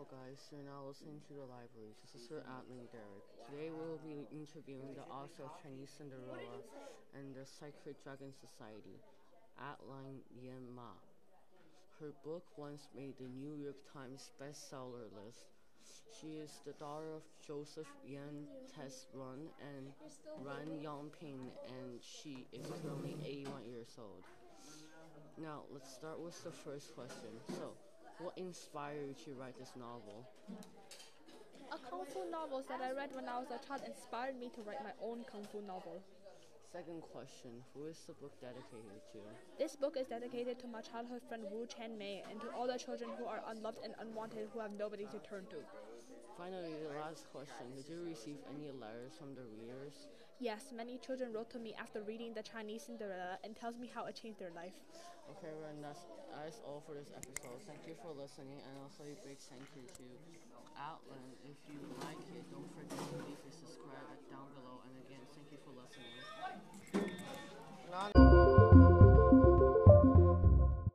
listening to the library. This is your admin Derek. Today we will be interviewing the author of Chinese Cinderella and the Secret Dragon Society, Adeline Yen Mah. Her book once made the New York Times bestseller list. She is the daughter of Joseph Yan Tess Run and Ran Yangping, and she is currently 81 years old. Now, let's start with the first question. So, what inspired you to write this novel? A kung fu novels that I read when I was a child inspired me to write my own kung fu novel. Second question Who is the book dedicated to? This book is dedicated to my childhood friend Wu Chen Mei and to all the children who are unloved and unwanted who have nobody to turn to. Finally, the last question Did you receive any letters from the readers? Yes, many children wrote to me after reading the Chinese Cinderella and tells me how it changed their life. Okay, everyone, that's, that's all for this episode. Thank you for listening, and also a big thank you to Adeline. If you like